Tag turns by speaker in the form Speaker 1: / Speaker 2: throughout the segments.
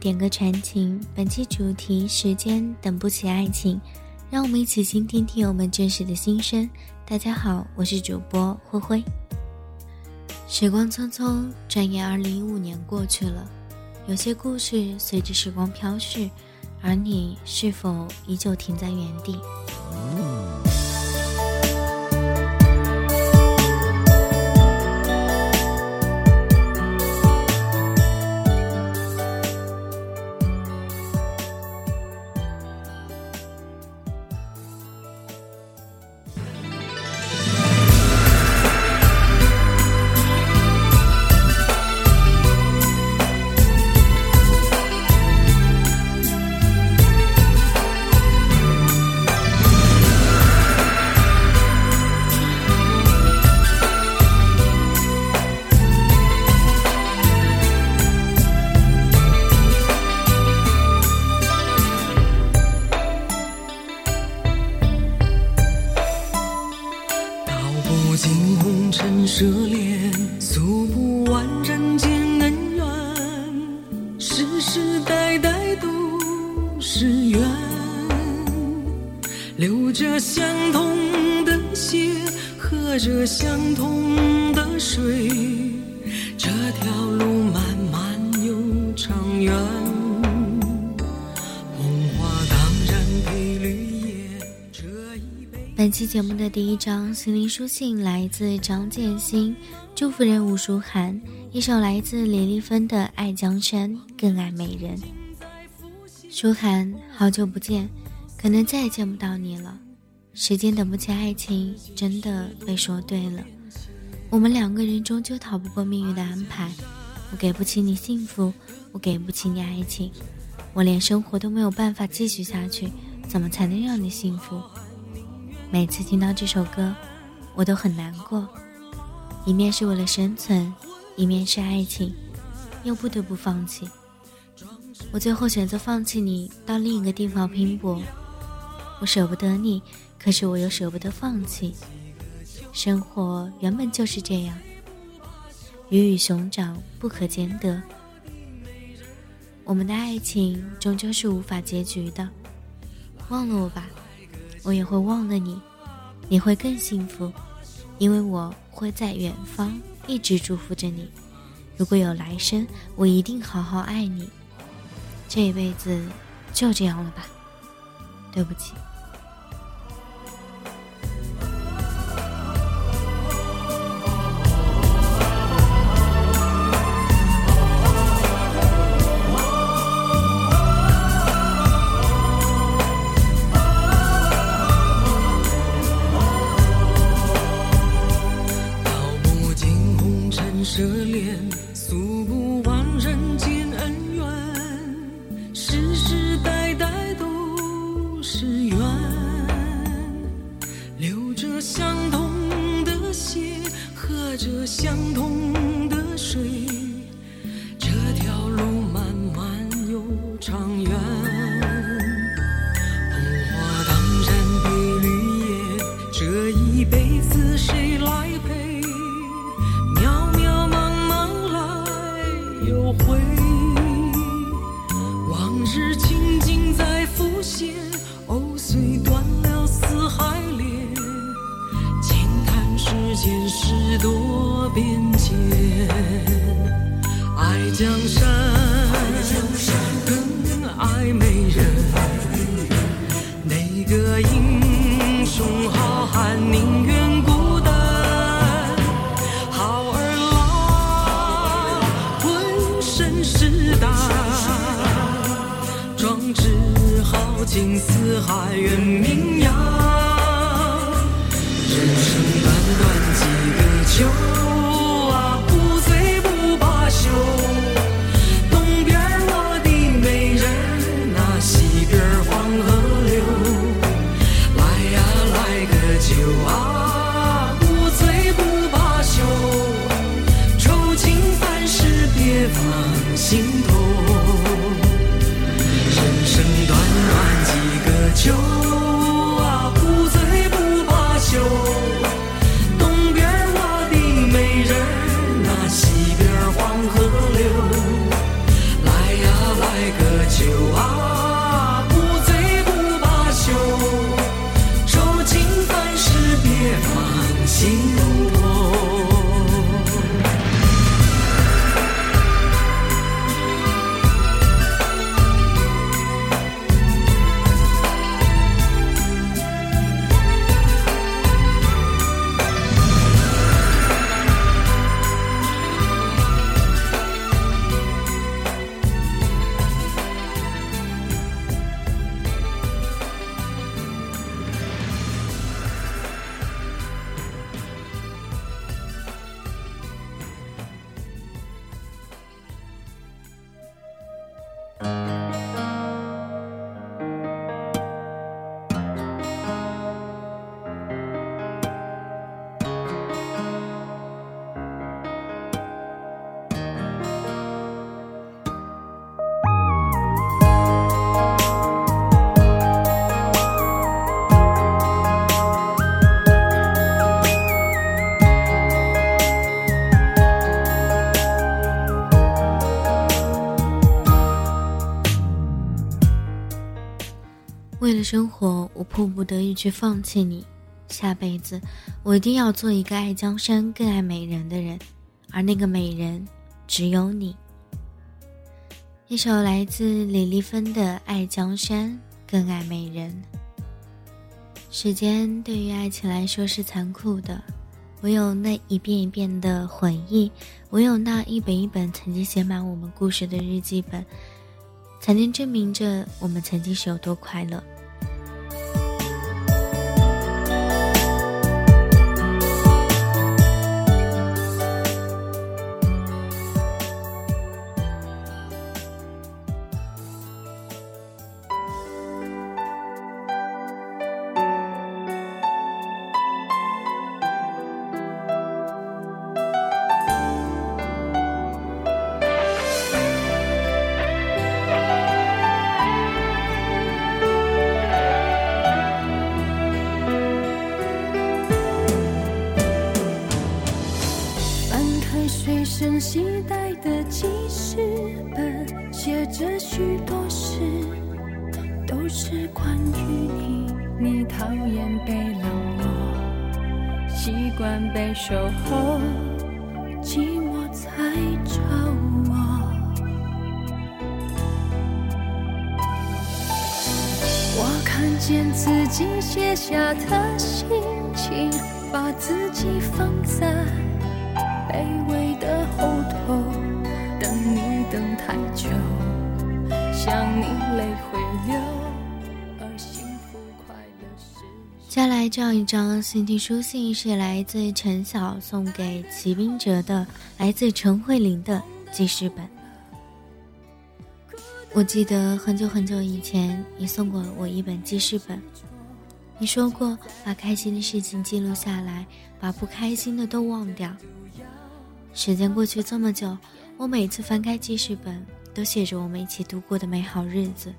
Speaker 1: 点歌传情。本期主题：时间等不起爱情，让我们一起倾听听友们真实的心声。大家好，我是主播灰灰。时光匆匆，转眼二零一五年过去了，有些故事随着时光飘逝，而你是否依旧停在原地？
Speaker 2: 道红尘舍恋，诉不完人间恩怨，世世代代都是缘。流着相同的血，喝着相同的水，这条
Speaker 1: 本期节目的第一章心灵书信来自张建新，祝福人吴书涵，一首来自李丽芬的《爱江山更爱美人》。舒涵，好久不见，可能再也见不到你了。时间等不起爱情，真的被说对了。我们两个人终究逃不过命运的安排。我给不起你幸福，我给不起你爱情，我连生活都没有办法继续下去，怎么才能让你幸福？每次听到这首歌，我都很难过，一面是为了生存，一面是爱情，又不得不放弃。我最后选择放弃你，到另一个地方拼搏。我舍不得你，可是我又舍不得放弃。生活原本就是这样，鱼与熊掌不可兼得。我们的爱情终究是无法结局的。忘了我吧，我也会忘了你，你会更幸福，因为我会在远方一直祝福着你。如果有来生，我一定好好爱你。这一辈子就这样了吧，对不起。
Speaker 2: 如今四海远名扬。人生短短几个秋
Speaker 1: 为了生活，我迫不得已去放弃你。下辈子，我一定要做一个爱江山更爱美人的人，而那个美人只有你。一首来自李丽芬的《爱江山更爱美人》。时间对于爱情来说是残酷的，唯有那一遍一遍的回忆，唯有那一本一本曾经写满我们故事的日记本，才能证明着我们曾经是有多快乐。
Speaker 3: 期待的记事本，写着许多事，都是关于你。你讨厌被冷落，习惯被守候，寂寞才找我。我看见自己写下的心情，把自己放在。卑微的后头，等你等太久，想你泪会流，而幸福快乐是。
Speaker 1: 接下来这样一张心情书信是来自陈晓送给齐冰哲的，来自陈慧琳的记事本。我记得很久很久以前，你送过我一本记事本，你说过把开心的事情记录下来，把不开心的都忘掉。时间过去这么久，我每次翻开记事本，都写着我们一起度过的美好日子。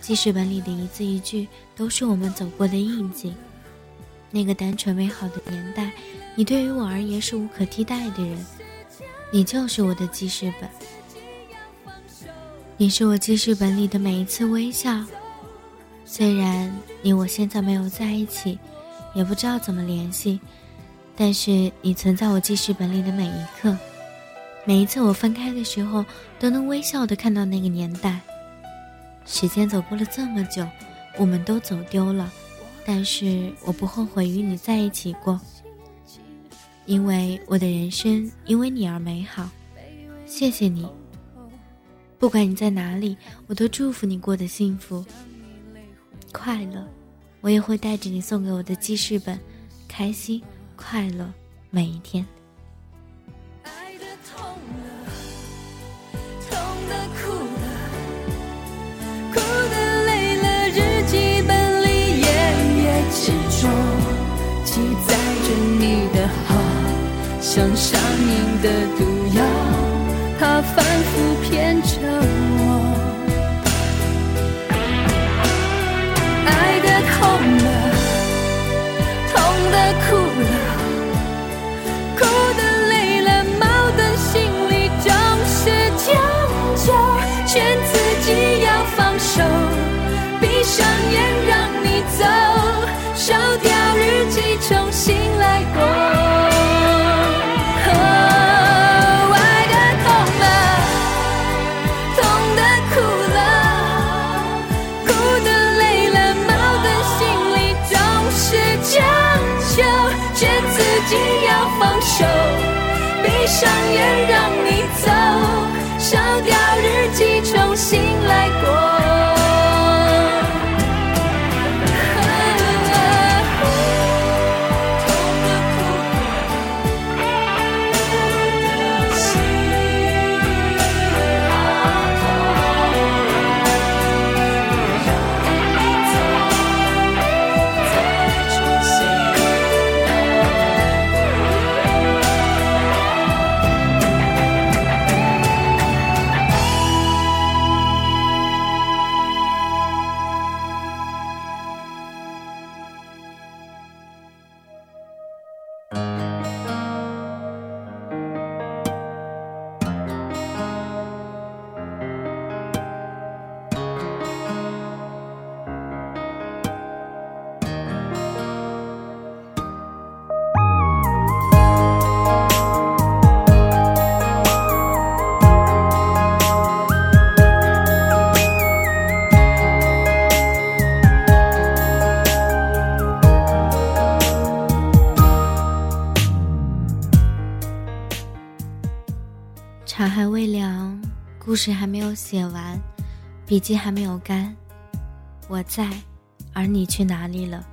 Speaker 1: 记事本里的一字一句，都是我们走过的印记。那个单纯美好的年代，你对于我而言是无可替代的人，你就是我的记事本。你是我记事本里的每一次微笑。虽然你我现在没有在一起，也不知道怎么联系，但是你存在我记事本里的每一刻。每一次我分开的时候，都能微笑的看到那个年代。时间走过了这么久，我们都走丢了，但是我不后悔与你在一起过，因为我的人生因为你而美好。谢谢你，不管你在哪里，我都祝福你过得幸福、快乐。我也会带着你送给我的记事本，开心、快乐每一天。
Speaker 3: 像上瘾的毒烧掉
Speaker 1: 茶还未凉，故事还没有写完，笔记还没有干。我在，而你去哪里了？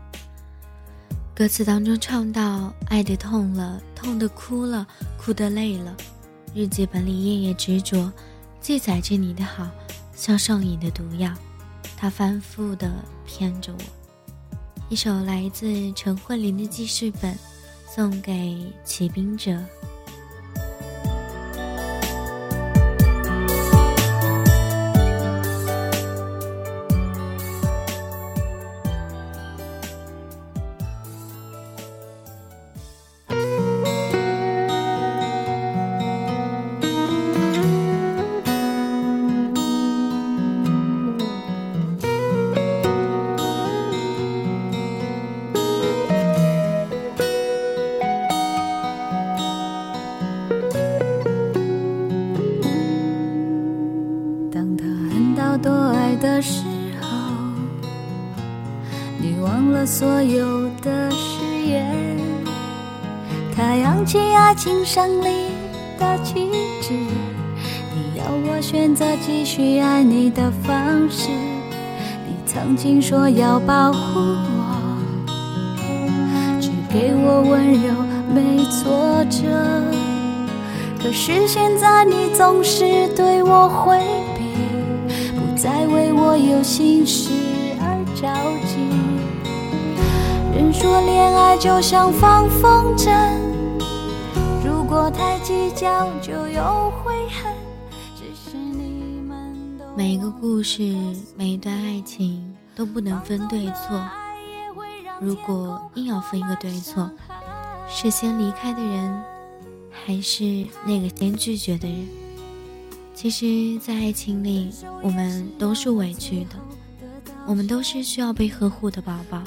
Speaker 1: 歌词当中唱到：爱的痛了，痛的哭了，哭的累了。日记本里夜夜执着，记载着你的好，像上瘾的毒药，它反复的骗着我。一首来自陈慧琳的记事本，送给骑兵者。
Speaker 3: 的时候，你忘了所有的誓言，他扬起爱情胜利的旗帜。你要我选择继续爱你的方式。你曾经说要保护我，只给我温柔没挫折。可是现在你总是对我回避，不再为我有心事而着急。人说恋爱就像放风筝，如果太计较就有悔恨。只是你们
Speaker 1: 每一个故事，每一段爱情都不能分对错。如果硬要分一个对错，是先离开的人，还是那个先拒绝的人？其实，在爱情里，我们都是委屈的，我们都是需要被呵护的宝宝。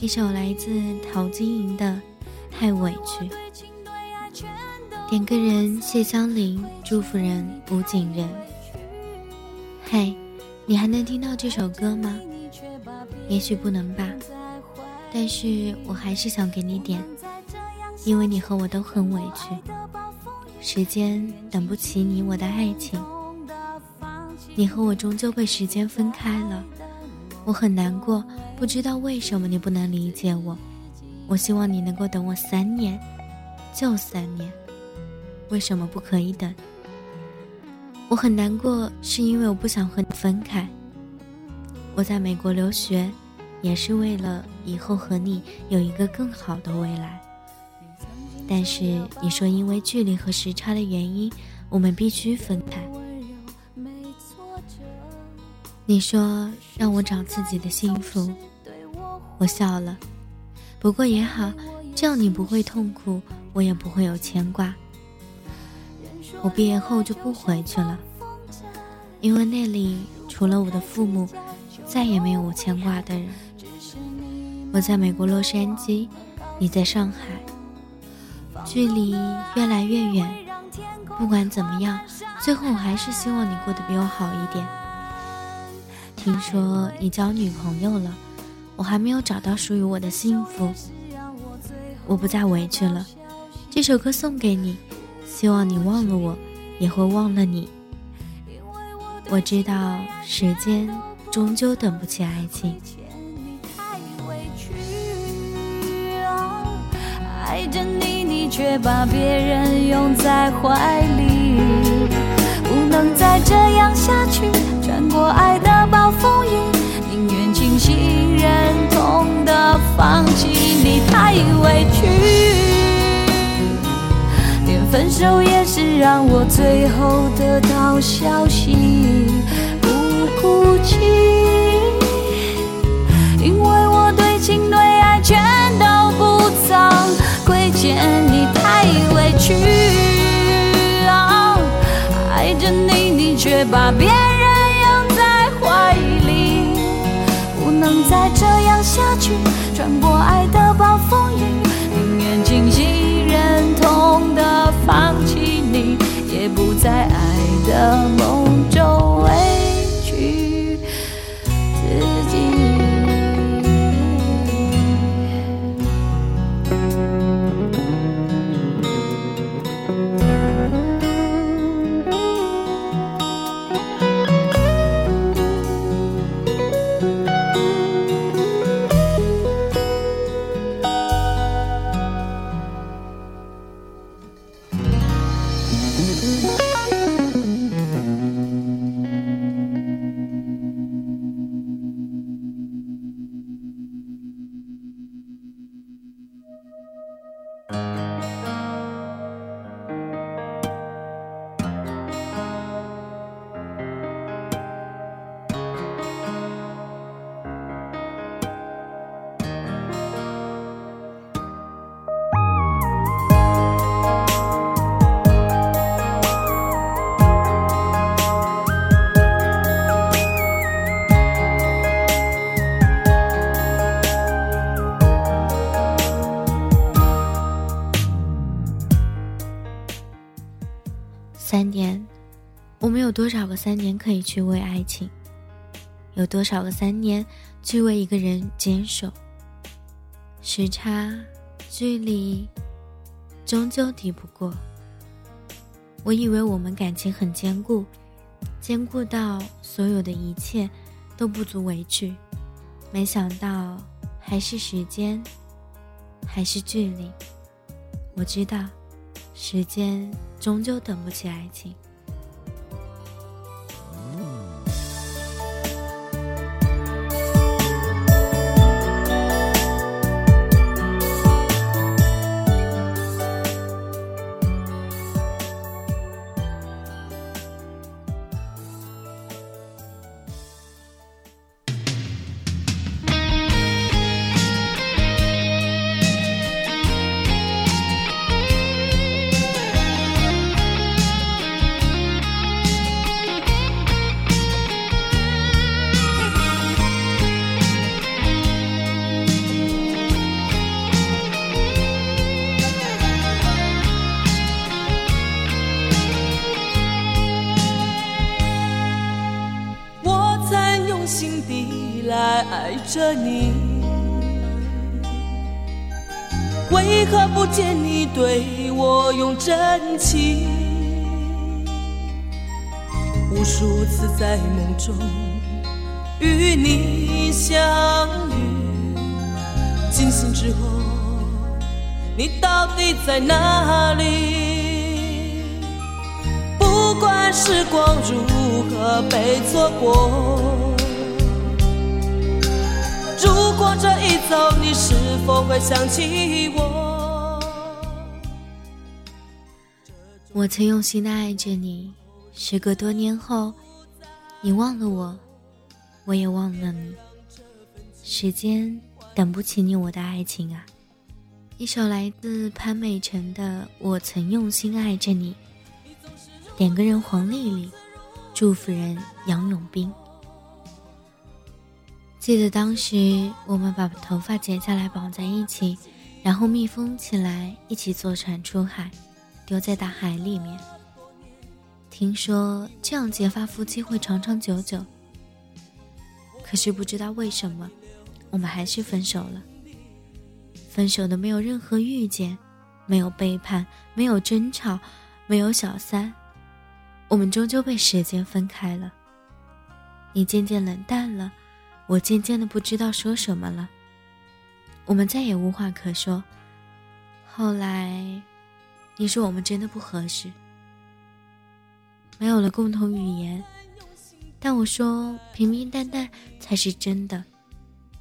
Speaker 1: 一首来自陶晶莹的《太委屈》，点个人谢香菱，祝福人吴景仁。嘿，你还能听到这首歌吗？也许不能吧。但是我还是想给你点，因为你和我都很委屈。时间等不起你我的爱情，你和我终究被时间分开了，我很难过，不知道为什么你不能理解我。我希望你能够等我三年，就三年，为什么不可以等？我很难过，是因为我不想和你分开。我在美国留学。也是为了以后和你有一个更好的未来。但是你说因为距离和时差的原因，我们必须分开。你说让我找自己的幸福，我笑了。不过也好，这样你不会痛苦，我也不会有牵挂。我毕业后就不回去了，因为那里除了我的父母，再也没有我牵挂的人。我在美国洛杉矶，你在上海，距离越来越远。不管怎么样，最后我还是希望你过得比我好一点。听说你交女朋友了，我还没有找到属于我的幸福。我不再委屈了，这首歌送给你，希望你忘了我，也会忘了你。我知道时间终究等不起爱情。
Speaker 3: 却把别人拥在怀里，不能再这样下去。穿过爱的暴风雨，宁愿清醒忍痛的放弃。你太委屈，连分手也是让我最后得到消息，不哭泣，委屈，爱着你，你却把别人拥在怀里，不能再这样下去。穿过爱的暴风雨，宁愿清醒忍痛的放弃你，也不再爱的梦
Speaker 1: 多少个三年可以去为爱情？有多少个三年去为一个人坚守？时差、距离，终究抵不过。我以为我们感情很坚固，坚固到所有的一切都不足为惧，没想到还是时间，还是距离。我知道，时间。终究等不起爱情。
Speaker 4: 来爱着你。为何不见你对我用真情？无数次在梦中与你相遇，惊醒之后，你到底在哪里？不管时光如何被错过，如果这一走，你是否会想起我？
Speaker 1: 我曾用心的爱着你。时隔多年后，你忘了我，我也忘了你。时间等不起你我的爱情啊！一首来自潘美辰的《我曾用心爱着你》，点歌人黄丽丽，祝福人杨永斌。记得当时我们把头发剪下来绑在一起，然后密封起来，一起坐船出海，丢在大海里面。听说这样结发夫妻会长长久久，可是不知道为什么，我们还是分手了。分手的没有任何遇见，没有背叛，没有争吵，没有小三，我们终究被时间分开了。你渐渐冷淡了，我渐渐的不知道说什么了。我们再也无话可说。后来，你说我们真的不合适。没有了共同语言，但我说平平淡淡才是真的，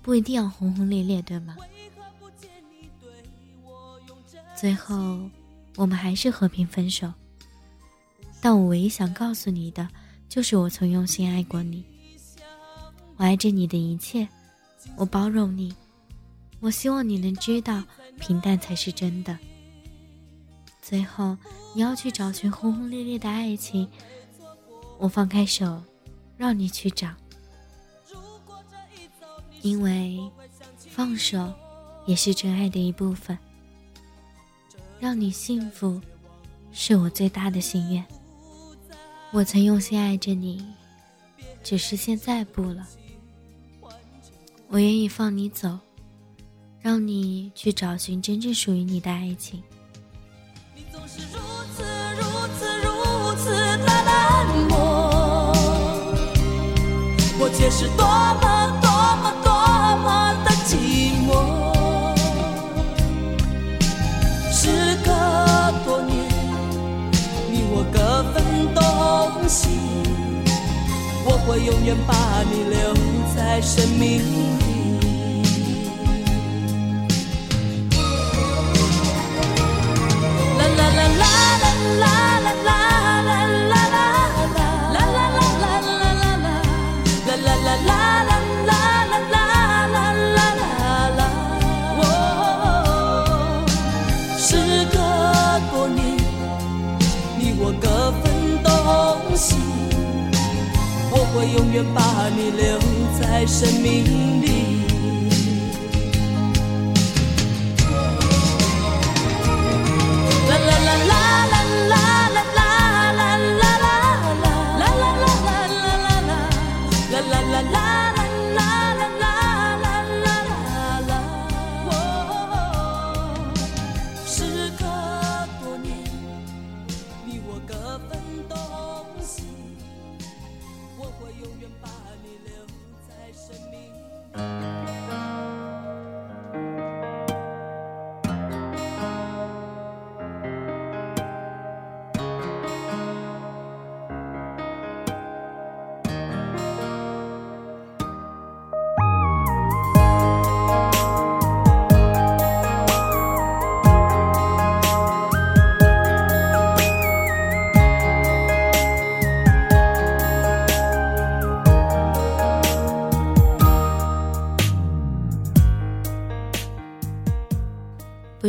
Speaker 1: 不一定要轰轰烈烈，对吗？最后，我们还是和平分手。但我唯一想告诉你的，就是我曾用心爱过你。我爱着你的一切，我包容你，我希望你能知道，平淡才是真的。最后，你要去找寻轰轰烈烈的爱情，我放开手，让你去找。因为放手也是真爱的一部分。让你幸福，是我最大的心愿。我曾用心爱着你，只是现在不了。我愿意放你走，让你去找寻真正属于你的爱情。你
Speaker 4: 总是如此如此如此的冷漠，我却是多么多么多么的寂寞。时隔多年，你我各分东西，我会永远把你留在生命里永远把你留在生命里。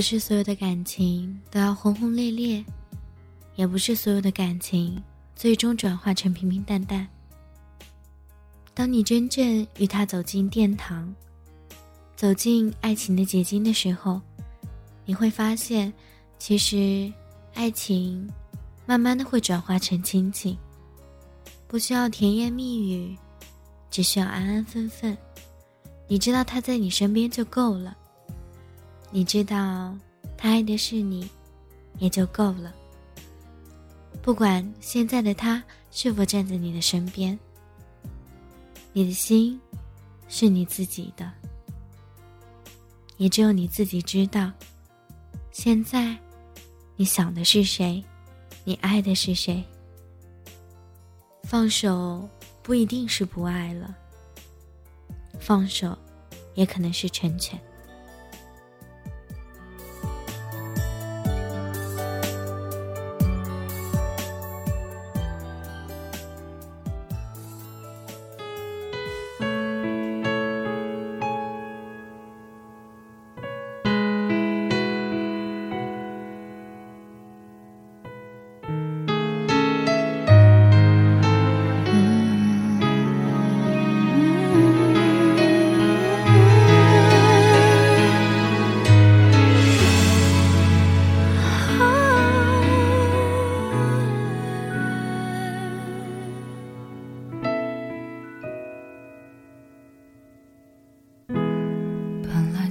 Speaker 1: 不是所有的感情都要轰轰烈烈，也不是所有的感情最终转化成平平淡淡。当你真正与他走进殿堂，走进爱情的结晶的时候，你会发现，其实爱情慢慢的会转化成亲情，不需要甜言蜜语，只需要安安分分。你知道他在你身边就够了。你知道他爱的是你，也就够了。不管现在的他是否站在你的身边，你的心是你自己的，也只有你自己知道。现在，你想的是谁？你爱的是谁？放手不一定是不爱了，放手也可能是成全。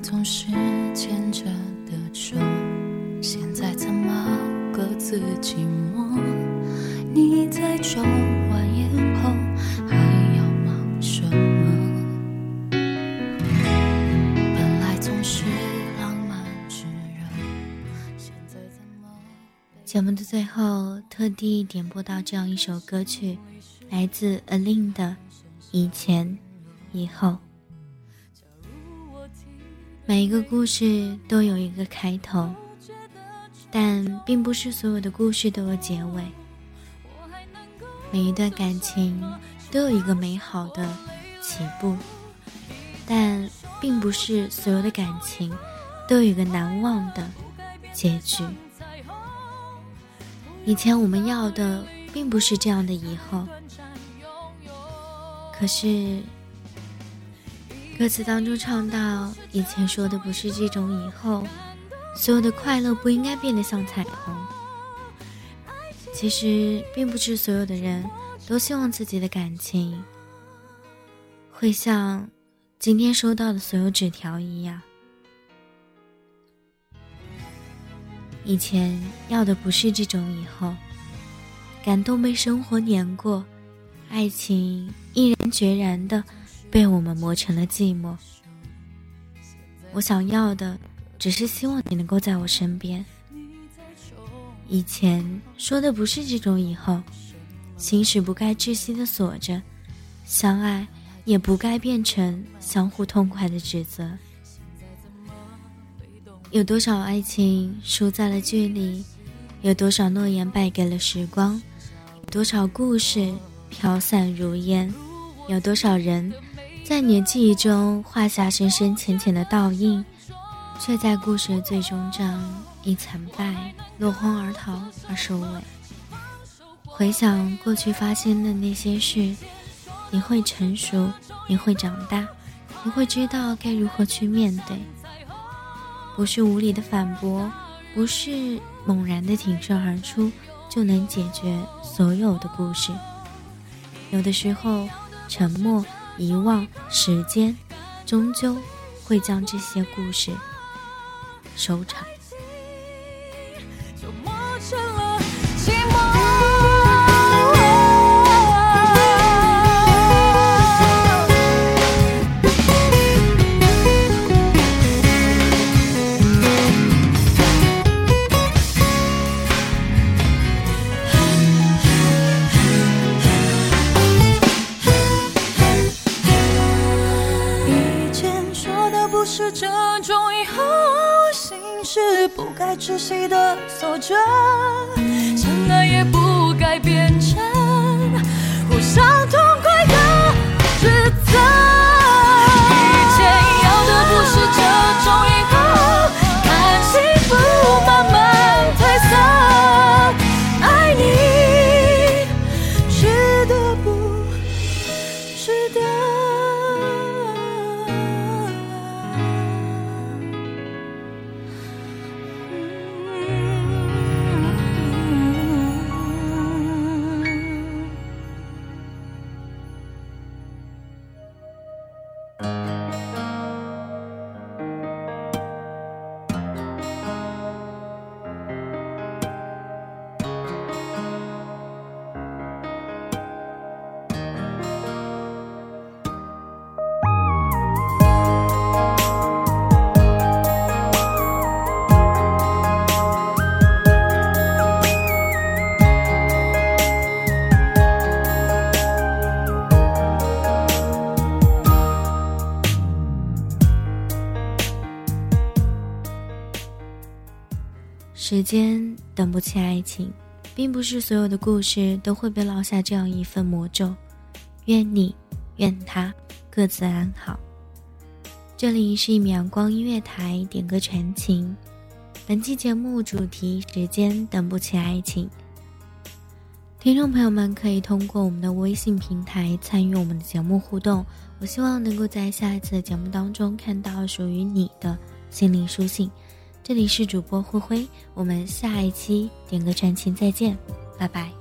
Speaker 5: 总是牵着的手，现在怎么各自寂寞？你在周完烟后还要忙什么？本来总是浪漫炙热，现在怎么？
Speaker 1: 节目的最后，特地点播到这样一首歌曲，来自 Alin 的《以前以后》。每一个故事都有一个开头，但并不是所有的故事都有结尾。每一段感情都有一个美好的起步，但并不是所有的感情都有一个难忘的结局。以前我们要的并不是这样的以后，可是。歌词当中唱到：“以前说的不是这种，以后所有的快乐不应该变得像彩虹。”其实，并不是所有的人都希望自己的感情会像今天收到的所有纸条一样。以前要的不是这种，以后感动被生活碾过，爱情毅然决然的。被我们磨成了寂寞。我想要的，只是希望你能够在我身边。以前说的不是这种，以后心事不该窒息的锁着，相爱也不该变成相互痛快的指责。有多少爱情输在了距离？有多少诺言败给了时光？有多少故事飘散如烟？有多少人？在你的记忆中画下深深浅浅的倒影，却在故事的最终章以惨败、落荒而逃而收尾。回想过去发生的那些事，你会成熟，你会长大，你会知道该如何去面对。不是无理的反驳，不是猛然的挺身而出，就能解决所有的故事。有的时候，沉默。遗忘时间，终究会将这些故事收场。
Speaker 5: 在窒息的锁着，相爱也不该变成互相痛快的指责。
Speaker 1: 时间等不起爱情，并不是所有的故事都会被烙下这样一份魔咒。愿你，愿他，各自安好。这里是一米阳光音乐台，点歌传情。本期节目主题：时间等不起爱情。听众朋友们可以通过我们的微信平台参与我们的节目互动。我希望能够在下一次的节目当中看到属于你的心灵书信。这里是主播灰灰，我们下一期点歌传情再见，拜拜。